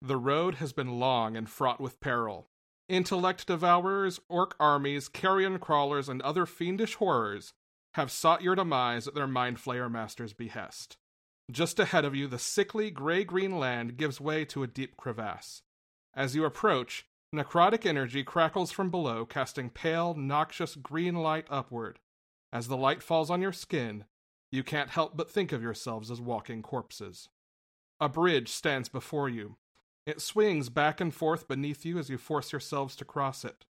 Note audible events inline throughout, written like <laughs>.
The road has been long and fraught with peril. Intellect devourers, orc armies, carrion crawlers, and other fiendish horrors have sought your demise at their mind flayer master's behest. Just ahead of you, the sickly gray green land gives way to a deep crevasse. As you approach, necrotic energy crackles from below, casting pale, noxious green light upward. As the light falls on your skin, you can't help but think of yourselves as walking corpses. A bridge stands before you. It swings back and forth beneath you as you force yourselves to cross it.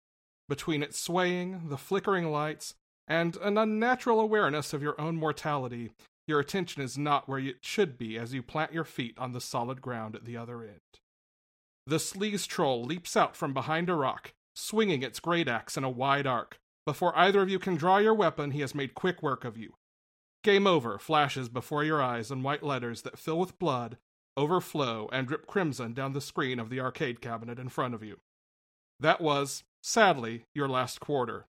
Between its swaying, the flickering lights, and an unnatural awareness of your own mortality, your attention is not where it should be as you plant your feet on the solid ground at the other end. The sleaze troll leaps out from behind a rock, swinging its great axe in a wide arc. Before either of you can draw your weapon, he has made quick work of you. Game over flashes before your eyes in white letters that fill with blood overflow, and drip crimson down the screen of the arcade cabinet in front of you. That was, sadly, your last quarter.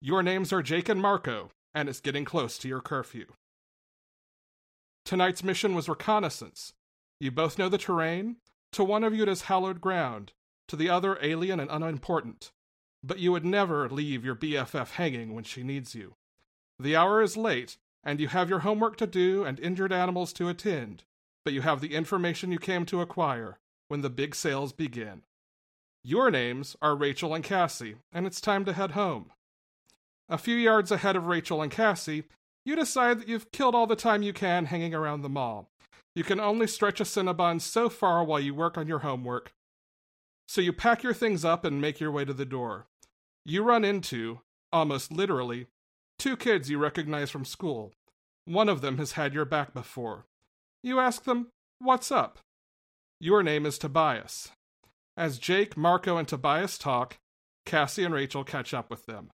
Your names are Jake and Marco, and it's getting close to your curfew. Tonight's mission was reconnaissance. You both know the terrain. To one of you, it is hallowed ground, to the other, alien and unimportant. But you would never leave your BFF hanging when she needs you. The hour is late, and you have your homework to do and injured animals to attend but you have the information you came to acquire when the big sales begin. Your names are Rachel and Cassie, and it's time to head home. A few yards ahead of Rachel and Cassie, you decide that you've killed all the time you can hanging around the mall. You can only stretch a Cinnabon so far while you work on your homework. So you pack your things up and make your way to the door. You run into, almost literally, two kids you recognize from school. One of them has had your back before. You ask them, What's up? Your name is Tobias. As Jake, Marco, and Tobias talk, Cassie and Rachel catch up with them.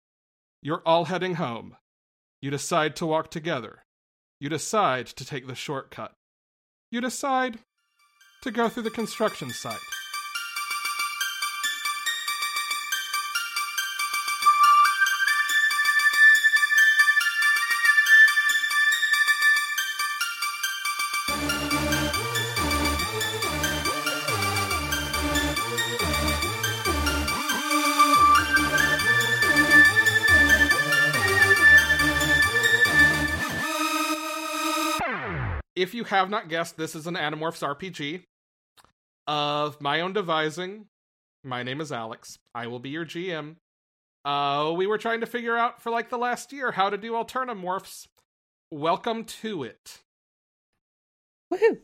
You're all heading home. You decide to walk together. You decide to take the shortcut. You decide to go through the construction site. Have not guessed, this is an Animorphs RPG of my own devising. My name is Alex. I will be your GM. Uh, we were trying to figure out for like the last year how to do Alternamorphs. Welcome to it. Woohoo!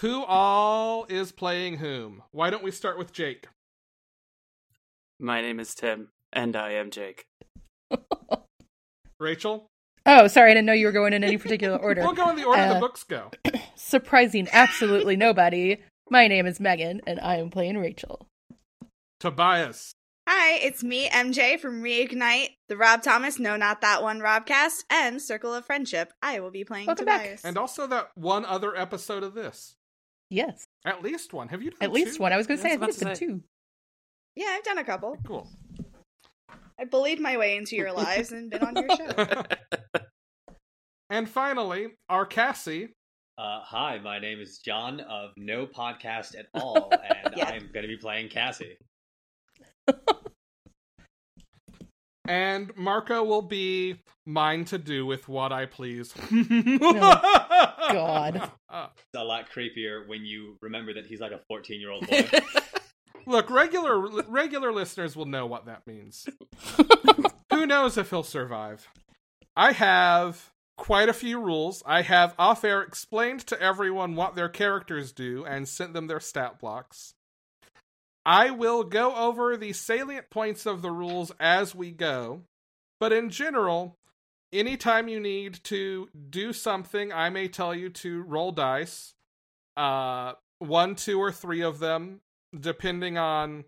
Who all is playing whom? Why don't we start with Jake? My name is Tim, and I am Jake. <laughs> Rachel? Oh, sorry, I didn't know you were going in any particular <laughs> order. we'll go in the order uh, the books go. <clears throat> surprising absolutely nobody. My name is Megan, and I am playing Rachel. Tobias. Hi, it's me, MJ from Reignite, the Rob Thomas, no, not that one, Robcast, and Circle of Friendship. I will be playing Welcome Tobias. Back. And also that one other episode of this. Yes. At least one. Have you done At two? least one. I was going to say, I think it's been two. Yeah, I've done a couple. Cool. I bullied my way into your lives and been on your show. <laughs> and finally, our Cassie. Uh, hi, my name is John of No Podcast at <laughs> All, and yeah. I'm going to be playing Cassie. <laughs> and Marco will be mine to do with what I please. oh, God. It's a lot creepier when you remember that he's like a 14 year old boy. Look, regular regular listeners will know what that means. <laughs> Who knows if he'll survive? I have quite a few rules. I have off air explained to everyone what their characters do and sent them their stat blocks. I will go over the salient points of the rules as we go, but in general, anytime you need to do something, I may tell you to roll dice. Uh, one, two, or three of them depending on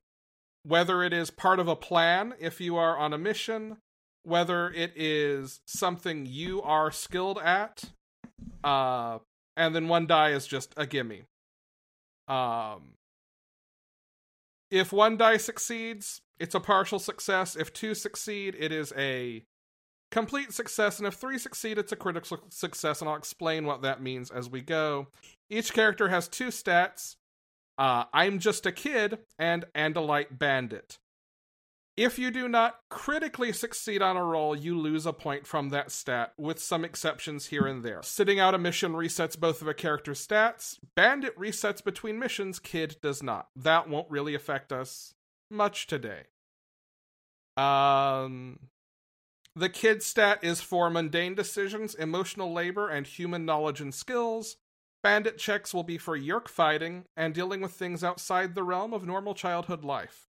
whether it is part of a plan if you are on a mission, whether it is something you are skilled at, uh, and then one die is just a gimme. Um, if one die succeeds, it's a partial success. If two succeed, it is a complete success. And if three succeed, it's a critical success. And I'll explain what that means as we go. Each character has two stats uh, I'm just a kid, and Andalite Bandit. If you do not critically succeed on a roll, you lose a point from that stat, with some exceptions here and there. Sitting out a mission resets both of a character's stats. Bandit resets between missions, Kid does not. That won't really affect us much today. Um, the Kid stat is for mundane decisions, emotional labor, and human knowledge and skills. Bandit checks will be for Yeerk fighting and dealing with things outside the realm of normal childhood life.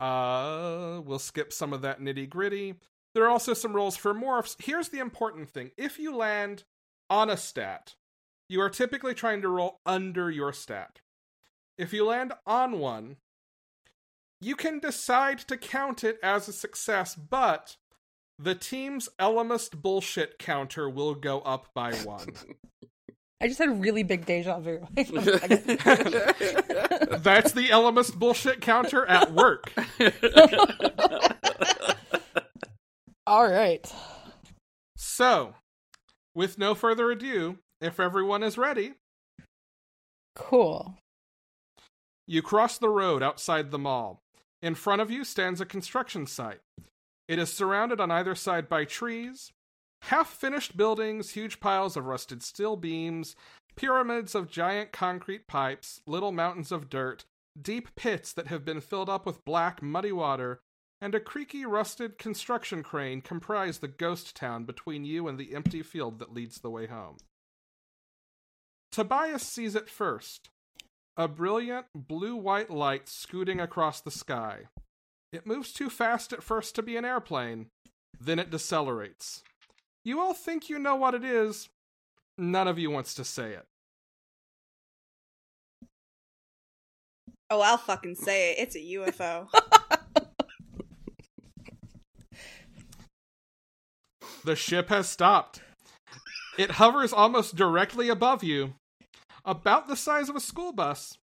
Uh, we'll skip some of that nitty gritty. There are also some rolls for morphs. Here's the important thing if you land on a stat, you are typically trying to roll under your stat. If you land on one, you can decide to count it as a success, but the team's Ellimist bullshit counter will go up by one. <laughs> I just had a really big deja vu. <laughs> <laughs> That's the Ellimist bullshit counter at work. <laughs> All right. So, with no further ado, if everyone is ready, Cool. you cross the road outside the mall. In front of you stands a construction site. It is surrounded on either side by trees, half finished buildings, huge piles of rusted steel beams, pyramids of giant concrete pipes, little mountains of dirt, deep pits that have been filled up with black, muddy water, and a creaky, rusted construction crane comprise the ghost town between you and the empty field that leads the way home. Tobias sees it first a brilliant blue white light scooting across the sky. It moves too fast at first to be an airplane, then it decelerates. You all think you know what it is. None of you wants to say it. Oh, I'll fucking say it. It's a UFO. <laughs> The ship has stopped. It hovers almost directly above you, about the size of a school bus.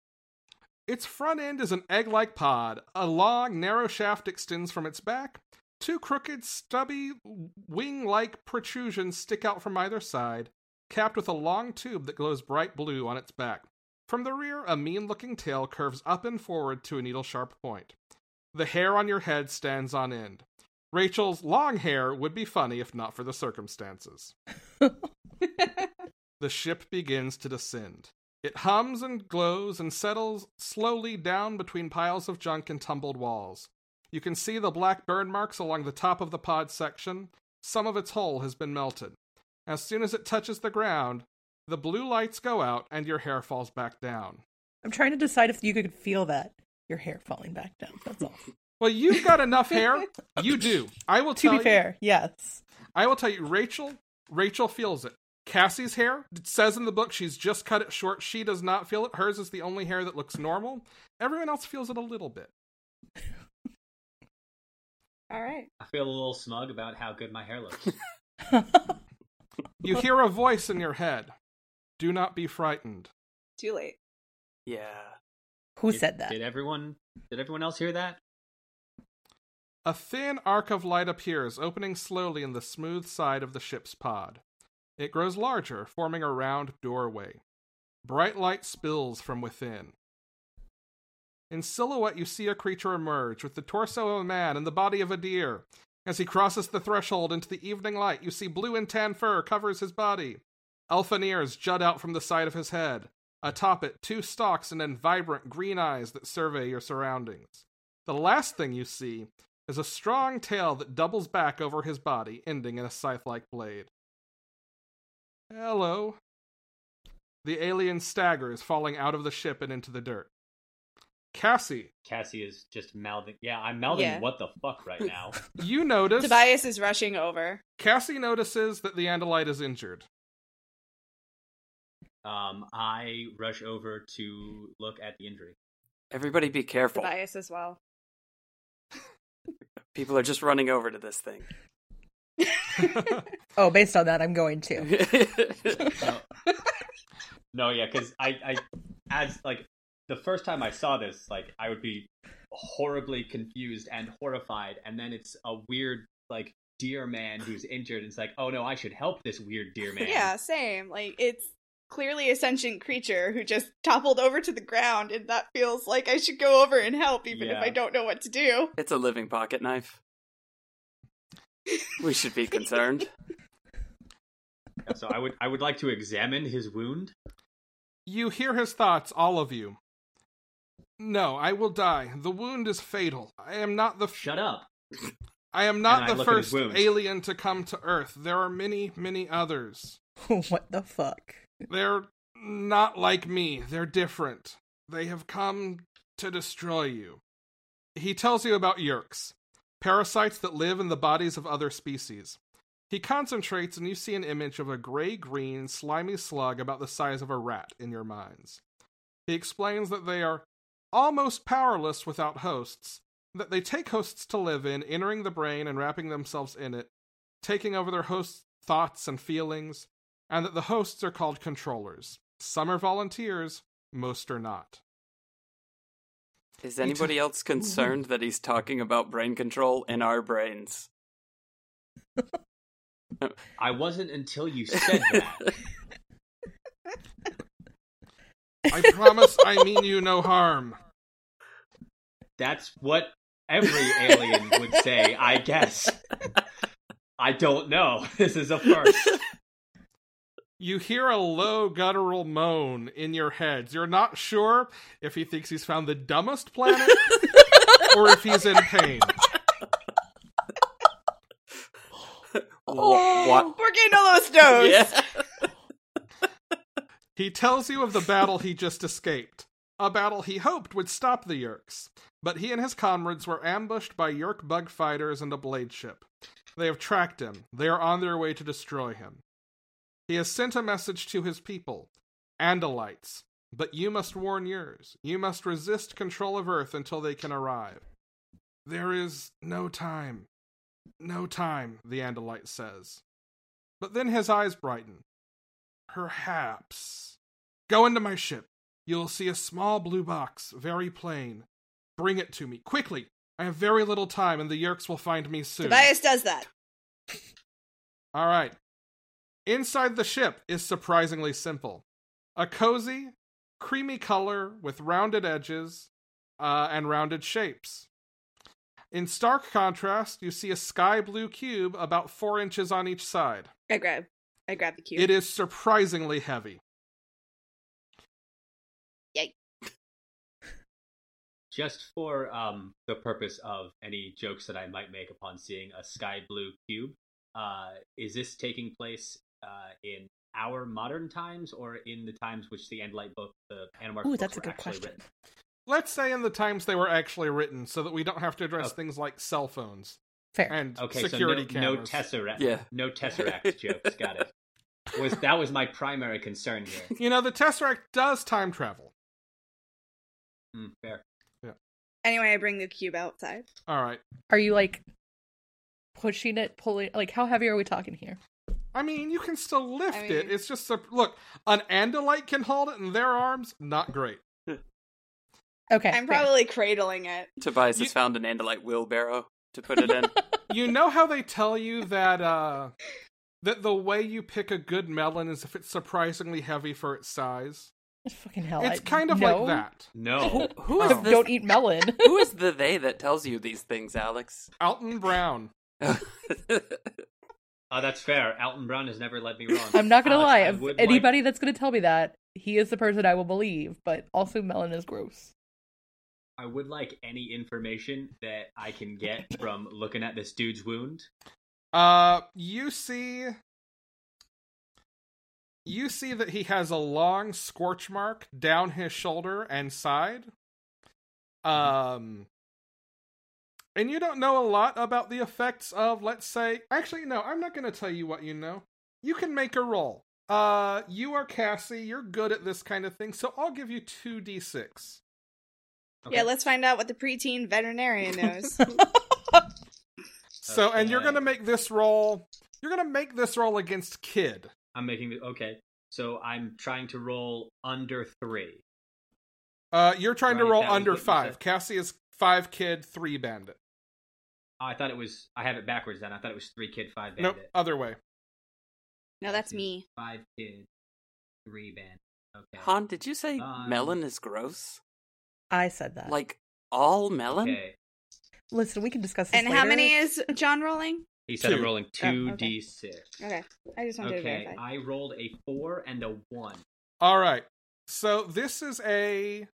Its front end is an egg like pod. A long, narrow shaft extends from its back. Two crooked, stubby, wing like protrusions stick out from either side, capped with a long tube that glows bright blue on its back. From the rear, a mean looking tail curves up and forward to a needle sharp point. The hair on your head stands on end. Rachel's long hair would be funny if not for the circumstances. <laughs> the ship begins to descend. It hums and glows and settles slowly down between piles of junk and tumbled walls. You can see the black burn marks along the top of the pod section. Some of its hull has been melted. As soon as it touches the ground, the blue lights go out and your hair falls back down. I'm trying to decide if you could feel that your hair falling back down. That's all. Well, you've got enough hair. <laughs> You do. I will tell you. to be you- fair, yes. I will tell you, Rachel. Rachel feels it. Cassie's hair it says in the book she's just cut it short. She does not feel it. Hers is the only hair that looks normal. Everyone else feels it a little bit. All right. I feel a little smug about how good my hair looks. <laughs> You hear a voice in your head. Do not be frightened. Too late. Yeah. Who Did- said that? Did everyone? Did everyone else hear that? A thin arc of light appears, opening slowly in the smooth side of the ship's pod. It grows larger, forming a round doorway. Bright light spills from within. In silhouette, you see a creature emerge with the torso of a man and the body of a deer. As he crosses the threshold into the evening light, you see blue and tan fur covers his body. Elfin ears jut out from the side of his head. Atop it, two stalks and then vibrant green eyes that survey your surroundings. The last thing you see is a strong tail that doubles back over his body, ending in a scythe like blade. Hello. The alien staggers, falling out of the ship and into the dirt. Cassie, Cassie is just mouthing. Yeah, I'm mouthing. Yeah. What the fuck right now? <laughs> you notice. Tobias is rushing over. Cassie notices that the Andalite is injured. um, I rush over to look at the injury. Everybody be careful. Tobias as well. <laughs> People are just running over to this thing. <laughs> Oh, based on that, I'm going to. No, no yeah, because I, I, as like the first time I saw this, like I would be horribly confused and horrified, and then it's a weird like deer man who's injured. And it's like, oh no, I should help this weird deer man. Yeah, same. Like it's clearly a sentient creature who just toppled over to the ground, and that feels like I should go over and help, even if I don't know what to do. It's a living pocket knife. We should be concerned. <laughs> Yeah, so I would I would like to examine his wound. You hear his thoughts, all of you. No, I will die. The wound is fatal. I am not the f- Shut up. I am not And the look at his first alien to come to Earth. There are many, many others. <laughs> what the fuck? They're not like me. They're different. They have come to destroy you. He tells you about Yeerks, parasites that live in the bodies of other species. He concentrates, and you see an image of a gray green, slimy slug about the size of a rat in your minds. He explains that they are almost powerless without hosts, that they take hosts to live in, entering the brain and wrapping themselves in it, taking over their host's thoughts and feelings, and that the hosts are called controllers. Some are volunteers, most are not. Is anybody else <laughs> concerned that he's talking about brain control in our brains? <laughs> I wasn't until you said that. <laughs> I promise I mean you no harm. That's what every alien would say, I guess. I don't know. <laughs> This is a first. You hear a low guttural moan in your heads. You're not sure if he thinks he's found the dumbest planet or if he's in pain. Wha- What? Porque no los knows. Yeah. He tells you of the battle he just escaped. A battle he hoped would stop the Yeerks. But he and his comrades were ambushed by Yeerk bug fighters and a blade ship. They have tracked him. They are on their way to destroy him. He has sent a message to his people, Andalites. But you must warn yours. You must resist control of Earth until they can arrive. There is no time. No time, the Andalite says. But then his eyes brighten. Perhaps. Go into my ship. You will see a small blue box, very plain. Bring it to me, quickly. I have very little time, and the Yeerks will find me soon. Tobias does that. <laughs> All right. Inside the ship is surprisingly simple a cozy, creamy color with rounded edges uh, and rounded shapes. In stark contrast, you see a sky blue cube about four inches on each side. I grab. I grab the cube. It is surprisingly heavy. Yay. <laughs> Just for um, the purpose of any jokes that I might make upon seeing a sky blue cube, uh, is this taking place uh, in our modern times or in the times which the Andalite book, the Animorph Ooh, books that's a good actually question. written? Let's say in the times they were actually written, so that we don't have to address Oh. things like cell phones Fair. and Okay, security so no, no tesseract, Yeah. no tesseract <laughs> jokes. Got it. Was that was my primary concern here? <laughs> You know, the Tesseract does time travel. Hmm, fair. Anyway, I bring the cube outside. All right. Are you like pushing it, pulling? Like, how heavy are we talking here? I mean, you can still lift I it. It's just a look. An Andalite can hold it in their arms. Not great. <laughs> Okay. I'm fair. probably cradling it. Tobias You- has found an Andalite wheelbarrow to put it in. <laughs> You know how they tell you that uh that the way you pick a good melon is if it's surprisingly heavy for its size. It's fucking hell. it's I- kind of no. like that. No. Who is Oh. this? Don't eat melon. <laughs> Who is the they that tells you these things, Alex? Alton Brown. Uh, <laughs> that's fair. Alton Brown has never led me wrong. I'm not gonna Alex, lie. I If would like- anybody that's gonna tell me that, he is the person I will believe. But also, melon is gross. I would like any information that I can get from looking at this dude's wound. Uh you see you see that he has a long scorch mark down his shoulder and side. Um and you don't know a lot about the effects of let's say actually no, I'm not going to tell you what you know. You can make a roll. Uh you are Cassie, you're good at this kind of thing, so I'll give you 2d6. Okay. Yeah, let's find out what the preteen veterinarian knows. <laughs> So and you're going to make this roll you're going to make this roll against Kid. I'm making the okay. So I'm trying to roll under three. Uh, you're trying to roll under five. said. Cassie is five kid, three bandit. Oh, I thought it was. I have it backwards then. I thought it was three kid, five Nope, bandit. other way. no, that's me. Five kid, three band. Okay. Han, did you say Um, melon is gross? I said that. Like all melon? Okay. Listen, we can discuss this And how many is John rolling? He said I'm Two. rolling Oh, two okay. d six. Okay, I just wanted to Okay, verify. I rolled a four and a one. All right. So this is a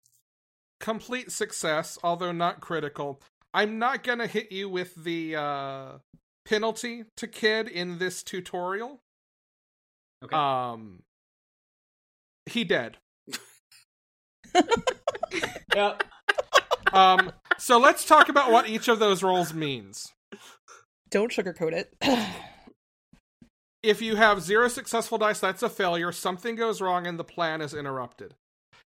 complete success, although not critical. I'm not going to hit you with the uh, penalty to kid in this tutorial. Okay. Um, he dead. <laughs> yep. Um, so let's talk about what each of those roles means. Don't sugarcoat it. <clears throat> If you have zero successful dice, that's a failure. Something goes wrong and the plan is interrupted.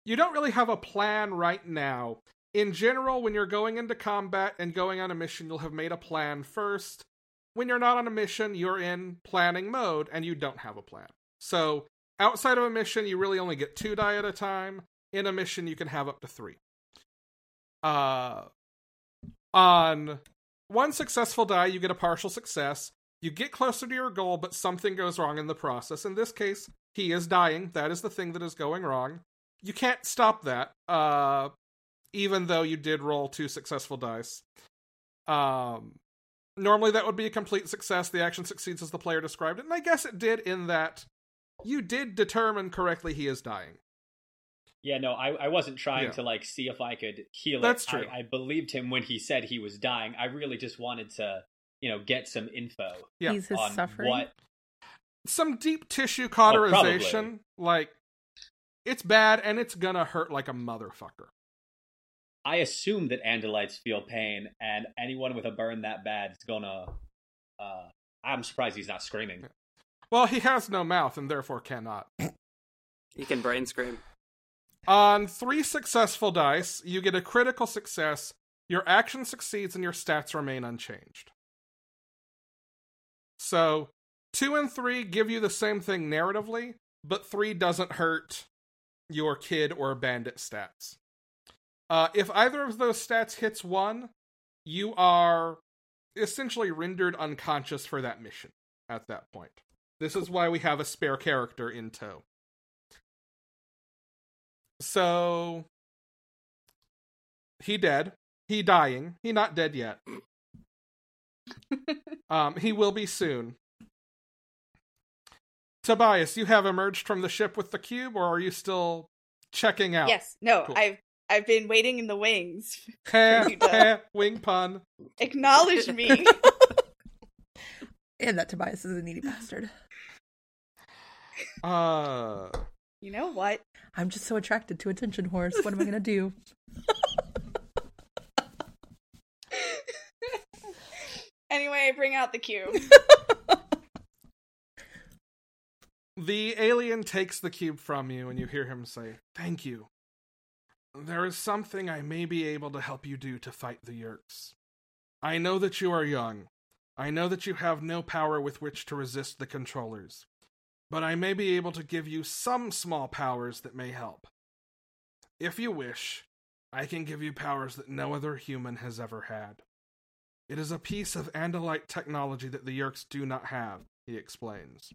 You don't really have a plan right now. In general, when you're going into combat and going on a mission, you'll have made a plan first. When you're not on a mission, you're in planning mode and you don't have a plan. So, outside of a mission, you really only get two die at a time. In a mission, you can have up to three. Uh, on one successful die, you get a partial success. You get closer to your goal, but something goes wrong in the process. In this case, he is dying. That is the thing that is going wrong. You can't stop that, uh, even though you did roll two successful dice. Um, normally, that would be a complete success. The action succeeds as the player described it, and I guess it did in that you did determine correctly he is dying. Yeah, no, I, I wasn't trying Yeah. to like see if I could heal That's it. true. I, I believed him when he said he was dying. I really just wanted to, you know, get some info Yeah. He's his on suffering. what. Some deep tissue Oh, cauterization, like it's bad and it's gonna hurt like a motherfucker. I assume that Andalites feel pain, and anyone with a burn that bad is gonna. Uh, I'm surprised he's not screaming. Well, he has no mouth and therefore cannot. He can brain scream. On three successful dice, you get a critical success. Your action succeeds and your stats remain unchanged. So, two and three give you the same thing narratively, but three doesn't hurt your kid or bandit stats. Uh, if either of those stats hits one, you are essentially rendered unconscious for that mission at that point. This is why we have a spare character in tow. So he dead. He dying. He not dead yet. <laughs> um, he will be soon. Tobias, you have emerged from the ship with the cube, or are you still checking out? Yes, no, Cool. I've I've been waiting in the wings. <laughs> Heh, You heh, wing pun. Acknowledge me. <laughs> and that Tobias is a needy bastard. Uh, you know what? I'm just so attracted to attention whores. What am I gonna do? <laughs> Anyway, bring out the cube. <laughs> the alien takes the cube from you, and you hear him say, Thank you. There is something I may be able to help you do to fight the Yeerks. I know that you are young. I know that you have no power with which to resist the controllers. But I may be able to give you some small powers that may help. If you wish, I can give you powers that no other human has ever had. It is a piece of Andalite technology that the Yeerks do not have, he explains.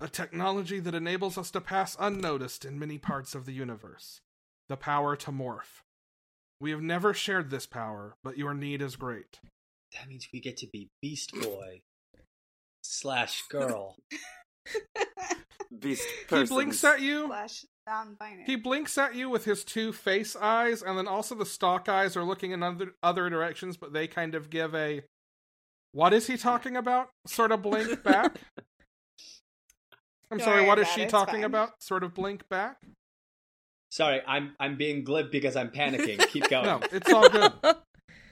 A technology that enables us to pass unnoticed in many parts of the universe. The power to morph. We have never shared this power, but your need is great. That means we get to be Beast Boy slash girl. <laughs> <laughs> Beast He blinks at you. Slash non-binary. He blinks at you with his two face eyes, and then also the stalk eyes are looking in other, other directions, but they kind of give a what is he talking about? Sort of blink <laughs> back. I'm Don't sorry, what is she it, talking fine. about? Sort of blink back? Sorry, I'm I'm being glib because I'm panicking. Keep <laughs> going. No, it's all good.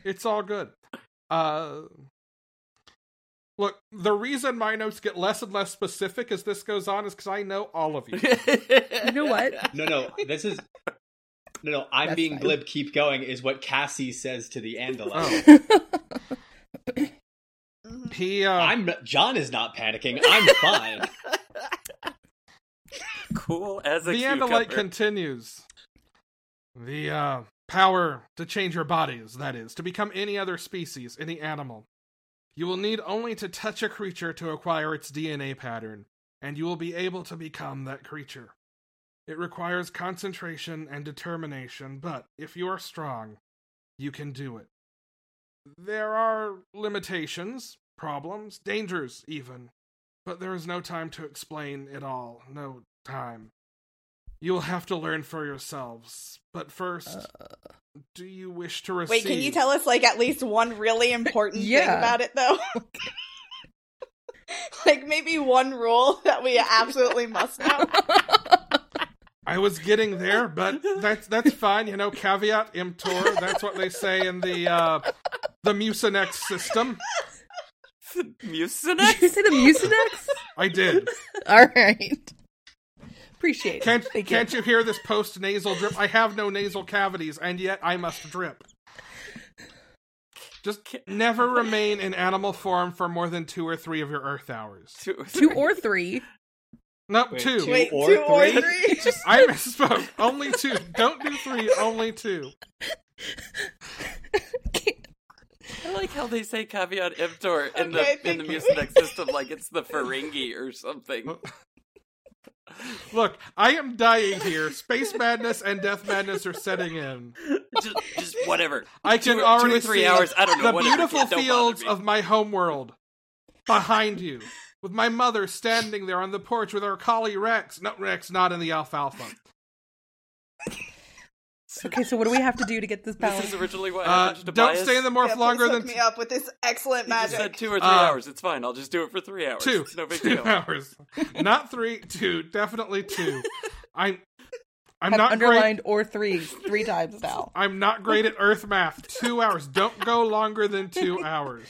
It's all good. Uh Look, the reason my notes get less and less specific as this goes on is because I know all of you. <laughs> You know what? No, no, this is no, no. I'm That's being fine. glib. Keep going is what Cassie says to the Andalite. Oh. <laughs> He uh I'm John is not panicking. <laughs> I'm fine. cool as a the cucumber. Andalite continues. The uh power to change your bodies, that is, to become any other species, any animal. You will need only to touch a creature to acquire its DNA pattern, and you will be able to become that creature. It requires concentration and determination, but if you are strong, you can do it. There are limitations, problems, dangers, even, but there is no time to explain it all. No time. You will have to learn for yourselves. But first, uh. Do you wish to receive? Wait, can you tell us like at least one really <laughs> important thing about it though? <laughs> like maybe one rule that we absolutely must know. <laughs> I was getting there, but that's that's fine. You know, caveat emptor. That's what they say in the uh, the Mucinex system. Did you say the Mucinex? I did. All right. Appreciate it. Can't Thank can't you hear this post nasal drip? I have no nasal cavities, and yet I must drip. Just never remain in animal form for more than two or three of your Earth hours. Two, Two or three. No, Wait, two. two? Wait, or two or three? three? <laughs> <laughs> I misspoke. Only two. Don't do three. Only two. <laughs> I like how they say caveat emptor in Okay, the in the thank you. Mucinex system like it's the Ferengi or something. <laughs> Look, I am dying here. Space madness and death madness are setting in. just, just whatever. I can Two already two or three see hours. I don't know. the whatever, beautiful kid, fields of my homeworld behind you, with my mother standing there on the porch with her collie Rex. No, Rex, not in the alfalfa. <laughs> Okay, so what do we have to do to get this This is originally what Uh, happened to don't Tobias. stay in the morph Yeah, longer hook than me up with this excellent He just magic. said two or three Uh, hours. It's fine. I'll just do it for three hours. two. It's no big <laughs> two deal. hours, not three. Two, definitely two. <laughs> I'm, I'm Have not underlined great. or three three times now. I'm not great at Earth math. Two hours. Don't go longer than two hours.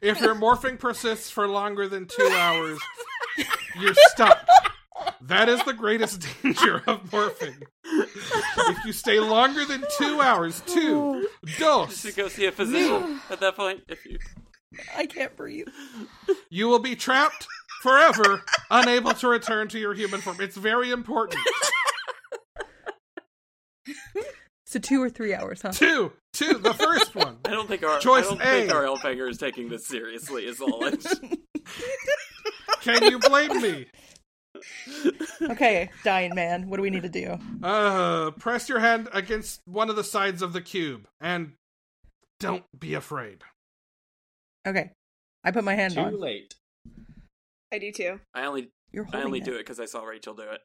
If your morphing persists for longer than two hours, you're stuck. That is the greatest <laughs> danger of morphing. If you stay longer than two hours, two, Just dos, to go see a physician <sighs> at that point. If you I can't breathe. you will be trapped forever, unable to return to your human form. It's very important. <laughs> So two or three hours, huh? Two, two, the first one. I don't think our Choice I don't A. think our Elfangor is taking this seriously. Is all. I'm just- <laughs> Can you blame me? Okay, dying man. What do we need to do? Uh, press your hand against one of the sides of the cube and don't be afraid. Okay, I put my hand Too on. late. I do too. I only You're I only it. do it because I saw Rachel do it.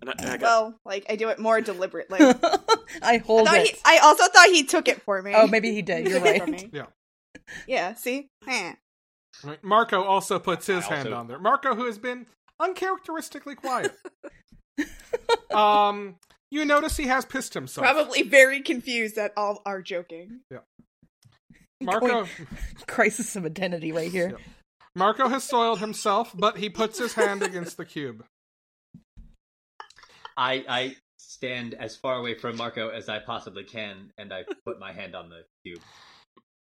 And I, and I got, Well, like I do it more deliberately. <laughs> I hold thought it. he, I also thought he took it for me. Oh, maybe he did. You're took it from right. Yeah. Yeah. See. Eh. Right. Marco also puts his I hand on there. Marco, who has been uncharacteristically quiet. <laughs> um, you notice he has pissed himself. Probably very confused that all are joking. Yeah. <laughs> Marco, <laughs> Crisis of identity right here. Yeah. Marco has soiled himself, but he puts his hand against the cube. I I stand as far away from Marco as I possibly can, and I put my hand on the cube,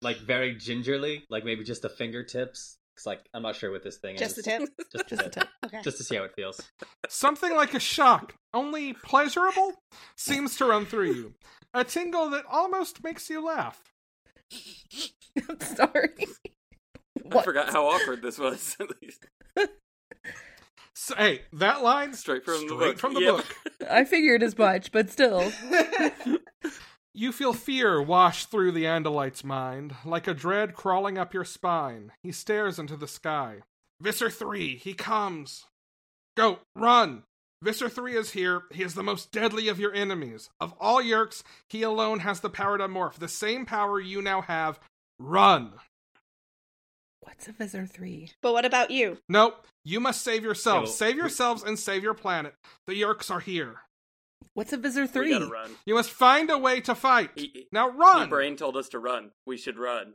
like very gingerly, like maybe just the fingertips. Cause like I'm not sure what this thing Just is. the tip. Just, <laughs> Just the a tip. tip. Okay. Just to see how it feels. Something like a shock, only pleasurable, seems to run through you. A tingle that almost makes you laugh. I'm <laughs> sorry. I forgot how awkward this was. <laughs> At least So, hey, that line straight from the book. from the Yep. book. I figured as much, but still. You feel fear wash through the Andalite's mind, like a dread crawling up your spine. He stares into the sky. Visser 3, he comes. Go, run! Visser 3 is here. He is the most deadly of your enemies. Of all Yeerks, he alone has the power to morph, the same power you now have. Run! What's a Visser 3? but what about you? Nope, you must save yourselves. Save yourselves and save your planet. The Yeerks are here. What's a Visser We 3? gotta run. You must find a way to fight. He, Now he, run! brain told us to run. We should run.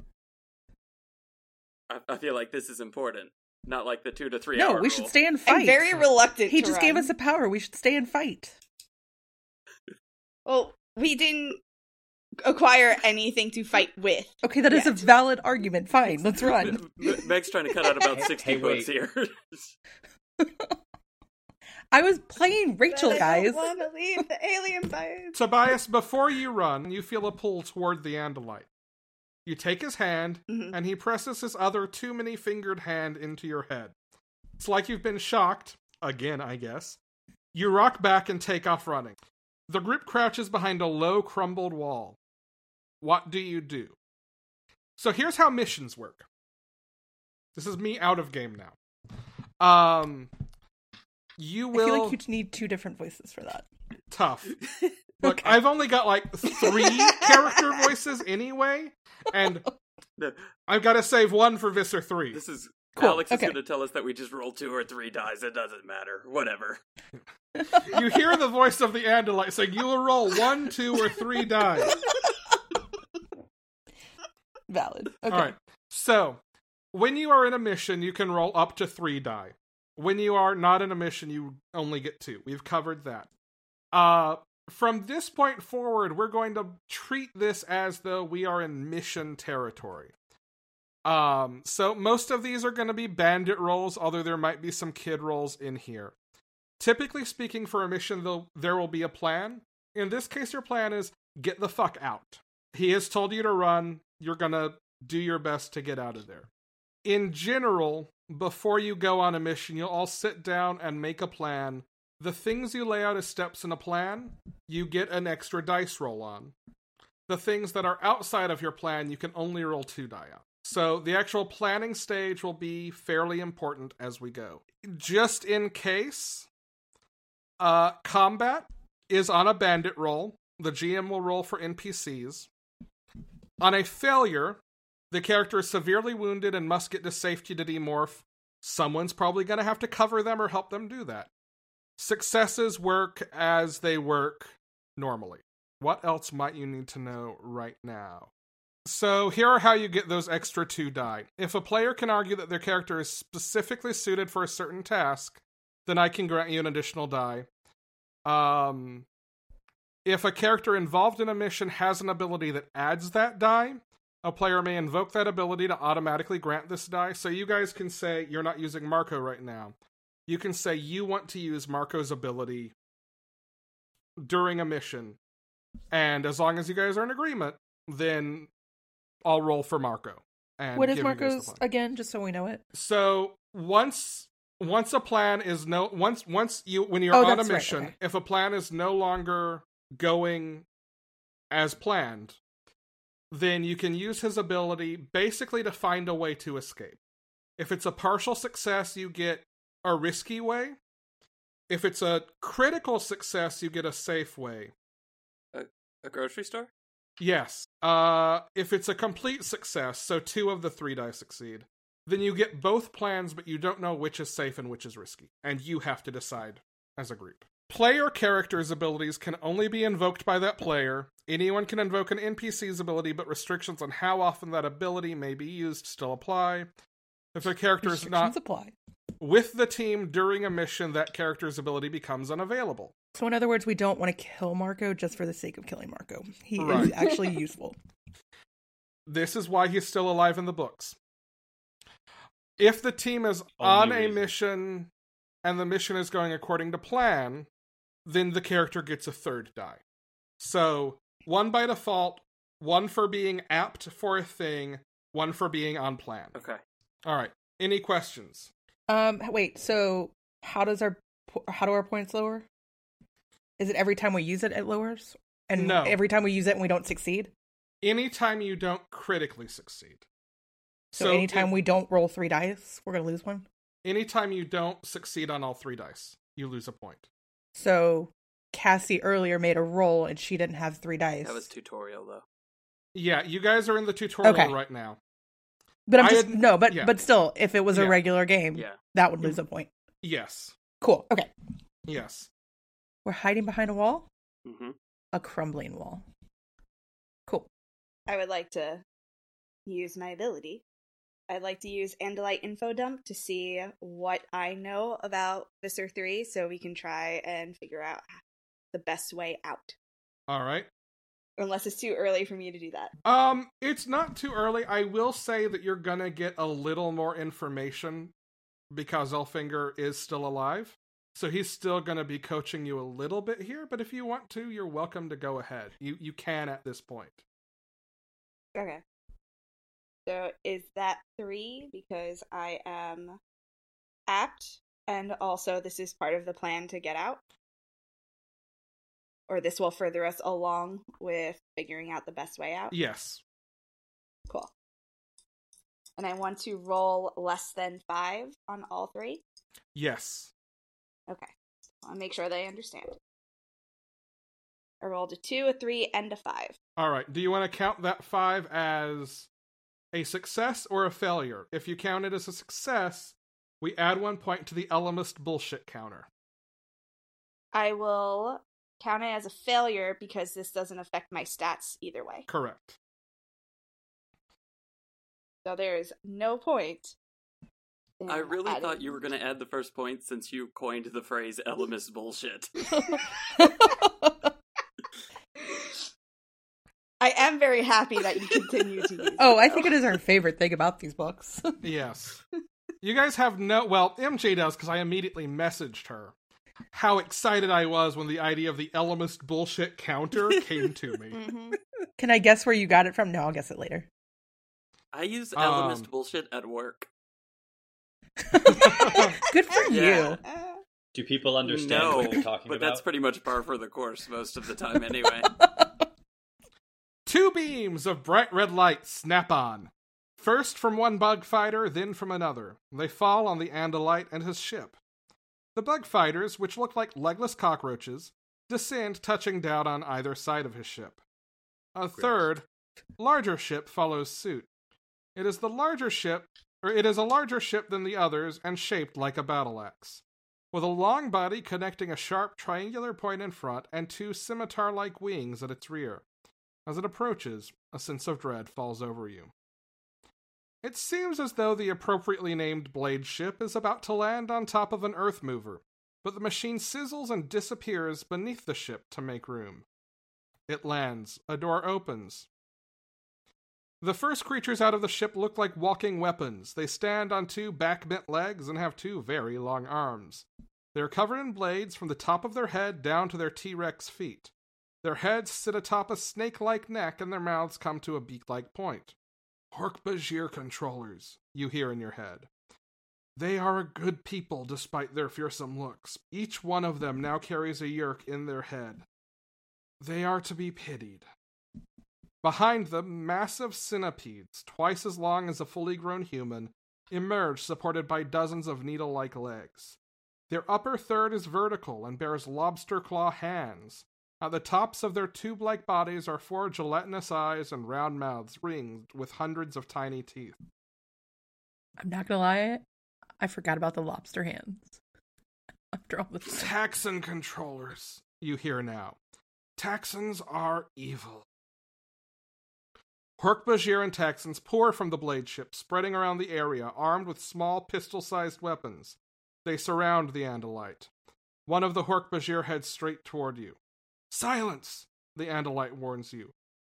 I, I feel like this is important. Not like the two to three No, hour we rule. should stay and fight. I'm very reluctant. he to just gave us a power. We should stay and fight. Well, we didn't acquire anything to fight with. Okay, that is a valid argument. Fine, let's run. Meg's trying to cut out about 60 hey, books wait. here. <laughs> <laughs> I was playing Rachel, But I guys. don't want to leave the alien base. Tobias, before you run, you feel a pull toward the Andalite. You take his hand, Mhm. and he presses his other too many fingered hand into your head. It's like you've been shocked, again, I guess. You rock back and take off running. The group crouches behind a low, crumbled wall. What do you do? So here's how missions work. This is me out of game now. Um, you will I feel like you need two different voices for that. tough. <laughs> Look, I've only got like three <laughs> character voices anyway, and No, I've got to save one for Visser three. This is Cool, Alex is going to tell us that we just roll two or three dice. It doesn't matter. Whatever. <laughs> You hear the voice of the Andalite saying, "You will roll one, two, or three dice." Valid. Okay. All right. So, when you are in a mission, you can roll up to three die. When you are not in a mission, you only get two. We've covered that. Uh, from this point forward, we're going to treat this as though we are in mission territory. Um, so most of these are going to be bandit rolls, although there might be some kid rolls in here. Typically speaking, for a mission, though, there will be a plan. In this case, your plan is get the fuck out. He has told you to run. You're going to do your best to get out of there. In general, before you go on a mission, you'll all sit down and make a plan. The things you lay out as steps in a plan, you get an extra dice roll on. The things that are outside of your plan, you can only roll two die on. So the actual planning stage will be fairly important as we go. Just in case, uh, combat is on a bandit roll. The GM will roll for NPCs. On a failure, the character is severely wounded and must get to safety to demorph. Someone's probably going to have to cover them or help them do that. Successes work as they work normally. What else might you need to know right now? So, here are how you get those extra two die. If a player can argue that their character is specifically suited for a certain task, then I can grant you an additional die. Um, if a character involved in a mission has an ability that adds that die, a player may invoke that ability to automatically grant this die. So you guys can say you're not using Marco right now. You can say you want to use Marco's ability during a mission. And as long as you guys are in agreement, then I'll roll for Marco. And What is give you guys the Marco's again? Just so we know it. So once once a plan is no once once you when you're Oh, on a that's right, mission, okay. if a plan is no longer going as planned, then you can use his ability basically to find a way to escape. If it's a partial success, you get a risky way. If it's a critical success, you get a safe way. A grocery store? Yes. Uh, if it's a complete success, so two of the three die succeed, then you get both plans, but you don't know which is safe and which is risky, and you have to decide as a group. Player characters' abilities can only be invoked by that player. Anyone can invoke an NPC's ability, but restrictions on how often that ability may be used still apply. If a character is not apply. with the team during a mission, that character's ability becomes unavailable. So in other words, we don't want to kill Marco just for the sake of killing Marco. He Right. is actually <laughs> useful. This is why he's still alive in the books. If the team is Only on a reason. mission and the mission is going according to plan, then the character gets a third die. So, one by default, one for being apt for a thing, one for being on plan. Okay. All right. Any questions? Um, wait. So how does our how do our points lower? Is it every time we use it it lowers? And No. every time we use it and we don't succeed? Anytime you don't critically succeed. So, anytime if- we don't roll three dice, we're gonna lose one. anytime you don't succeed on all three dice, you lose a point. So Cassie earlier made a roll and she didn't have three dice. That was tutorial though. Yeah, you guys are in the tutorial Okay. right now. but I'm I just had- no, but yeah. but still, if it was a Yeah. regular game, Yeah. that would lose a point. Yes. Cool. Okay. Yes. We're hiding behind a wall? hmm A crumbling wall. Cool. I would like to use my ability. I'd like to use Andalite Info Dump to see what I know about Visser 3 so we can try and figure out the best way out. All right. Unless it's too early for me to do that. Um, it's not too early. I will say that you're gonna get a little more information because Elfangor is still alive. So he's still gonna be coaching you a little bit here, but if you want to, you're welcome to go ahead. You you can at this point. Okay. So is that three because I am apt And also, this is part of the plan to get out? Or this will further us along with figuring out the best way out? Yes. Cool. And I want to roll less than five on all three? Yes. Okay. I'll make sure they understand. I rolled a two, a three, and a five. All right. Do you want to count that five as a success or a failure? If you count it as a success, we add one point to the Ellimist bullshit counter. I will count it as a failure because this doesn't affect my stats either way. Correct. So there's no point. I really adding- thought you were going to add the first point since you coined the phrase Ellimist bullshit. <laughs> <laughs> <laughs> I am very happy that you continue to use. <laughs> oh, I think it is our favorite thing about these books. <laughs> Yes. you guys have no. Well, MJ does because I immediately messaged her how excited I was when the idea of the Ellimist bullshit counter <laughs> came to me. Mhm. Can I guess where you got it from? No, I'll guess it later. I use Um, Ellimist bullshit at work. Good for Yeah. you. Uh, Do people understand no, what you're talking but about? that's pretty much par for the course most of the time anyway. Two beams of bright red light snap on. First from one bug fighter, then from another. They fall on the Andalite and his ship. The bug fighters, which look like legless cockroaches, descend, touching down on either side of his ship. A third, larger ship follows suit. It is the larger ship, or it is a larger ship than the others and shaped like a battle axe. With a long body connecting a sharp triangular point in front and two scimitar like wings at its rear. As it approaches, a sense of dread falls over you. It seems as though the appropriately named blade ship is about to land on top of an earth mover, but the machine sizzles and disappears beneath the ship to make room. It lands, a door opens. The first creatures out of the ship look like walking weapons. They stand on two back-bent legs and have two very long arms. They are covered in blades from the top of their head down to their T Rex feet. Their heads sit atop a snake like neck and their mouths come to a beak like point. Hork-Bajir controllers, you hear in your head. They are a good people despite their fearsome looks. Each one of them now carries a Yeerk in their head. They are to be pitied. Behind them, massive centipedes, twice as long as a fully grown human, emerge supported by dozens of needle like legs. Their upper third is vertical and bears lobster claw hands. At the tops of their tube like bodies are four gelatinous eyes and round mouths ringed with hundreds of tiny teeth. I'm not gonna lie, I forgot about the lobster hands. After all this, Taxxon controllers, you hear now. Taxxons are evil. Hork-Bajir and Taxxons pour from the blade ship, spreading around the area, armed with small pistol sized weapons. They surround the Andalite. One of the Hork-Bajir heads straight toward you. Silence! The Andalite warns you.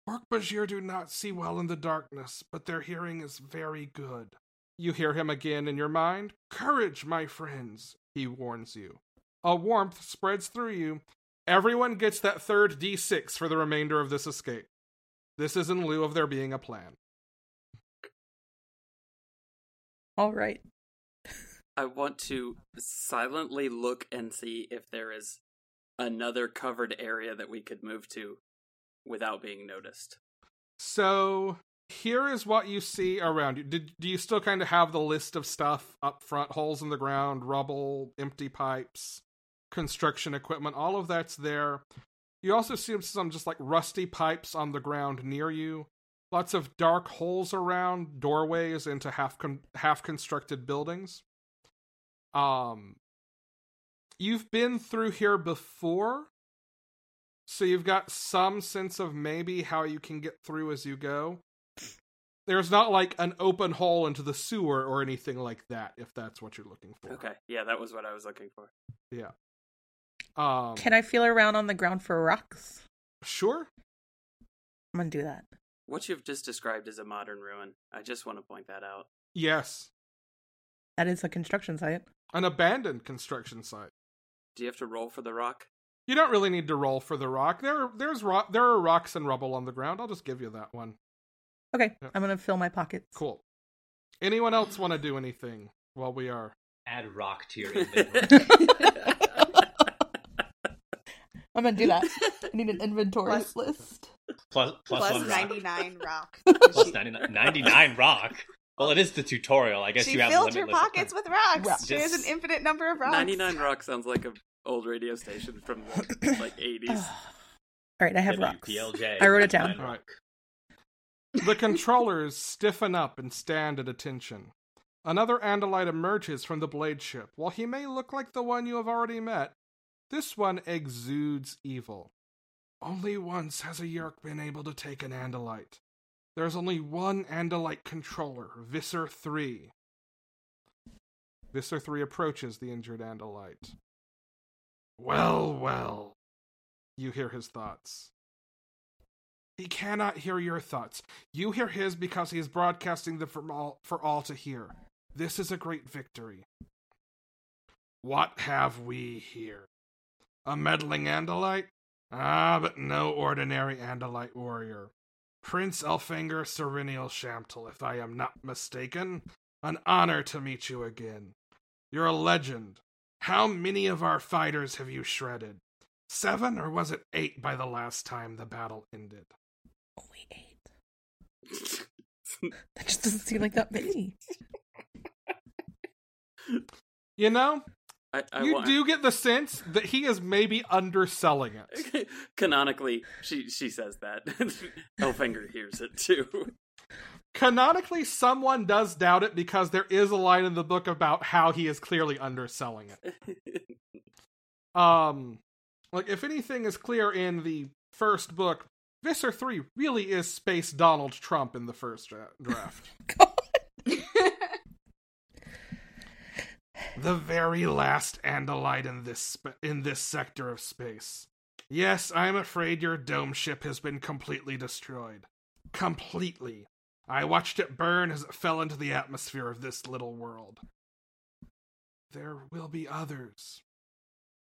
Hork-Bajir do not see well in the darkness, but their hearing is very good. You hear him again in your mind. Courage, my friends, he warns you. A warmth spreads through you. Everyone gets that third d6 for the remainder of this escape. This is in lieu of there being a plan. all right. I want to silently look and see if there is another covered area that we could move to without being noticed. So here is what you see around you. Did do you still kind of have the list of stuff up front? Holes in the ground, rubble, empty pipes, construction equipment. All of that's there. You also see some just like rusty pipes on the ground near you. Lots of dark holes around, doorways into half con- half constructed buildings. Um, you've been through here before, so you've got some sense of maybe how you can get through as you go. There's not like an open hole into the sewer or anything like that, if that's what you're looking for. Okay, yeah, that was what I was looking for. Yeah. Um. Can I feel around on the ground for rocks? Sure. I'm gonna do that. What you've just described is a modern ruin. I just want to point that out. Yes. That is a construction site. An abandoned construction site. Do you have to roll for the rock? You don't really need to roll for the rock. There, there's rock. There are rocks and rubble on the ground. I'll just give you that one. Okay, Yep. I'm gonna fill my pockets. Cool. Anyone else want to do anything while we are? Add rock to your inventory. <laughs> <laughs> I'm gonna do that. I need an inventory Plus- list. plus, plus, Plus one rock. 99 rock. <laughs> Plus 99, 99 rock. Well, it is the tutorial. I guess she you have filled her pockets with rocks. Rocks. She has an infinite number of rocks. 99 Rock sounds like a old radio station from the <coughs> like 80s. All right, I have rocks. WPLJ. I wrote it down. Nine All right. The controllers stiffen up and stand at attention. Another Andalite emerges from the blade ship. While he may look like the one you have already met, this one exudes evil. Only once has a Yeerk been able to take an Andalite. There's only one Andalite controller, Visser 3. Visser 3 approaches the injured Andalite. Well, well. You hear his thoughts. He cannot hear your thoughts. You hear his because he is broadcasting them for all, for all to hear. This is a great victory. What have we here? A meddling Andalite? Ah, but no ordinary Andalite warrior. Prince Elfangor Sirinial Shamtul, if I am not mistaken. An honor to meet you again. You're a legend. How many of our fighters have you shredded? Seven, or was it eight by the last time the battle ended? Only eight. That just doesn't seem like that many. You know, I, I you want- do get the sense that he is maybe underselling it. <laughs> Canonically, she she says that. <laughs> Elfangor hears it too. Canonically, someone does doubt it because there is a line in the book about how he is clearly underselling it. <laughs> Um, like if anything is clear in the first book, Visser Three really is Space Donald Trump in the first dra- <laughs> draft. the very last Andalite in this sp- in this sector of space. Yes, I'm afraid your dome ship has been completely destroyed. Completely. I watched it burn as it fell into the atmosphere of this little world. There will be others.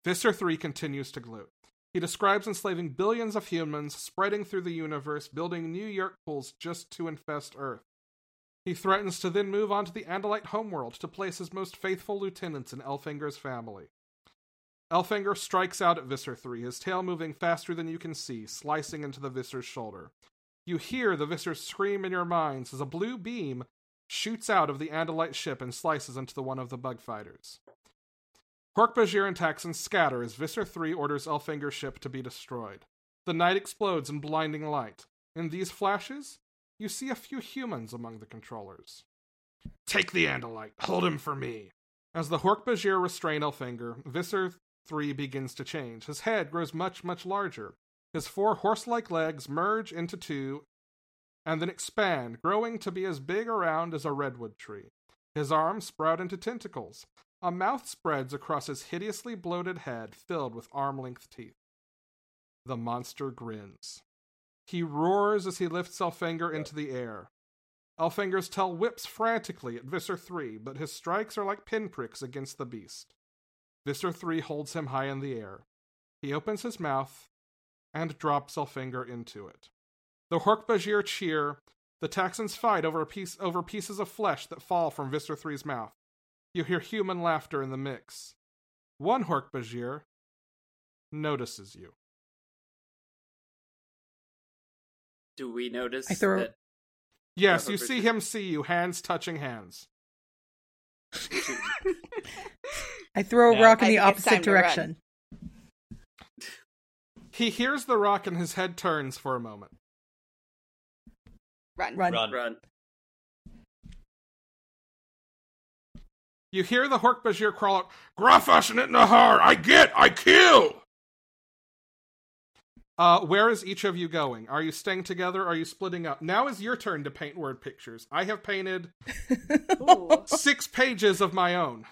Visser 3 continues to gloat. He describes enslaving billions of humans, spreading through the universe, building New Yeerk pools just to infest Earth. He threatens to then move on to the Andalite homeworld to place his most faithful lieutenants in Elfangor's family. Elfangor strikes out at Visser 3, his tail moving faster than you can see, slicing into the Visser's shoulder. You hear the Visser scream in your minds as a blue beam shoots out of the Andalite ship and slices into the one of the bug fighters. Hork-Bajir and Taxxon scatter as Visser 3 orders Elfangor's ship to be destroyed. The night explodes in blinding light. In these flashes, you see a few humans among the controllers. Take the Andalite. Hold him for me. As the Hork-Bajir restrain Elfangor, Visser 3 begins to change. His head grows much, much larger. His four horse like legs merge into two and then expand, growing to be as big around as a redwood tree. His arms sprout into tentacles. A mouth spreads across his hideously bloated head filled with arm length teeth. The monster grins. He roars as he lifts Elfangor into the air. Elfangor's tail whips frantically at Visser 3, but his strikes are like pinpricks against the beast. Visser 3 holds him high in the air. He opens his mouth and drops Elfangor into it. The Hork-Bajir cheer. The Taxxons fight over, a piece, over pieces of flesh that fall from Visser 3's mouth. You hear human laughter in the mix. One Hork-Bajir notices you. Do we notice I throw- that? Yes, you see him see you, hands touching hands. <laughs> I throw a Yeah. rock in the think opposite time to run. direction. He hears the rock and his head turns for a moment. Run. Run. Run. Run. You hear the Hork-Bajir crawl out, Grafashin it Nahar! I get! I kill! Uh, where is each of you going? Are you staying together? Are you splitting up? Now is your turn to paint word pictures. I have painted <laughs> six pages of my own.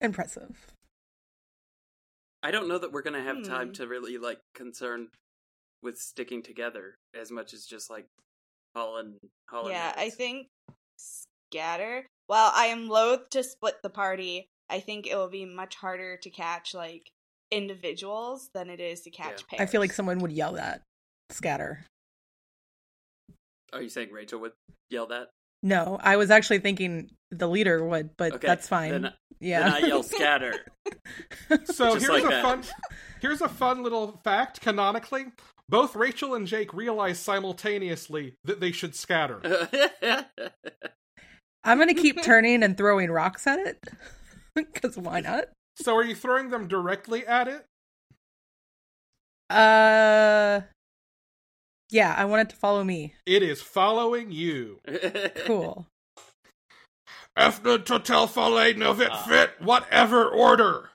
Impressive. I don't know that we're gonna have time Hmm. to really like concern with sticking together as much as just like Holland. Holland. yeah, I think scatter. While I am loath to split the party, I think it will be much harder to catch like individuals than it is to catch Yeah. pairs. I feel like someone would yell that. Scatter. Are you saying Rachel would yell that? No, I was actually thinking the leader would, but Okay, that's fine. Then, yeah. then I yell <laughs> scatter. <laughs> So Just here's like a that. fun here's a fun little fact canonically. Both Rachel and Jake realize simultaneously that they should scatter. <laughs> I'm gonna keep turning and throwing rocks at it. Cause why not? So are you throwing them directly at it? Uh Yeah, I want it to follow me. It is following you. <laughs> Cool. After total folly novit Ah. fit, whatever order.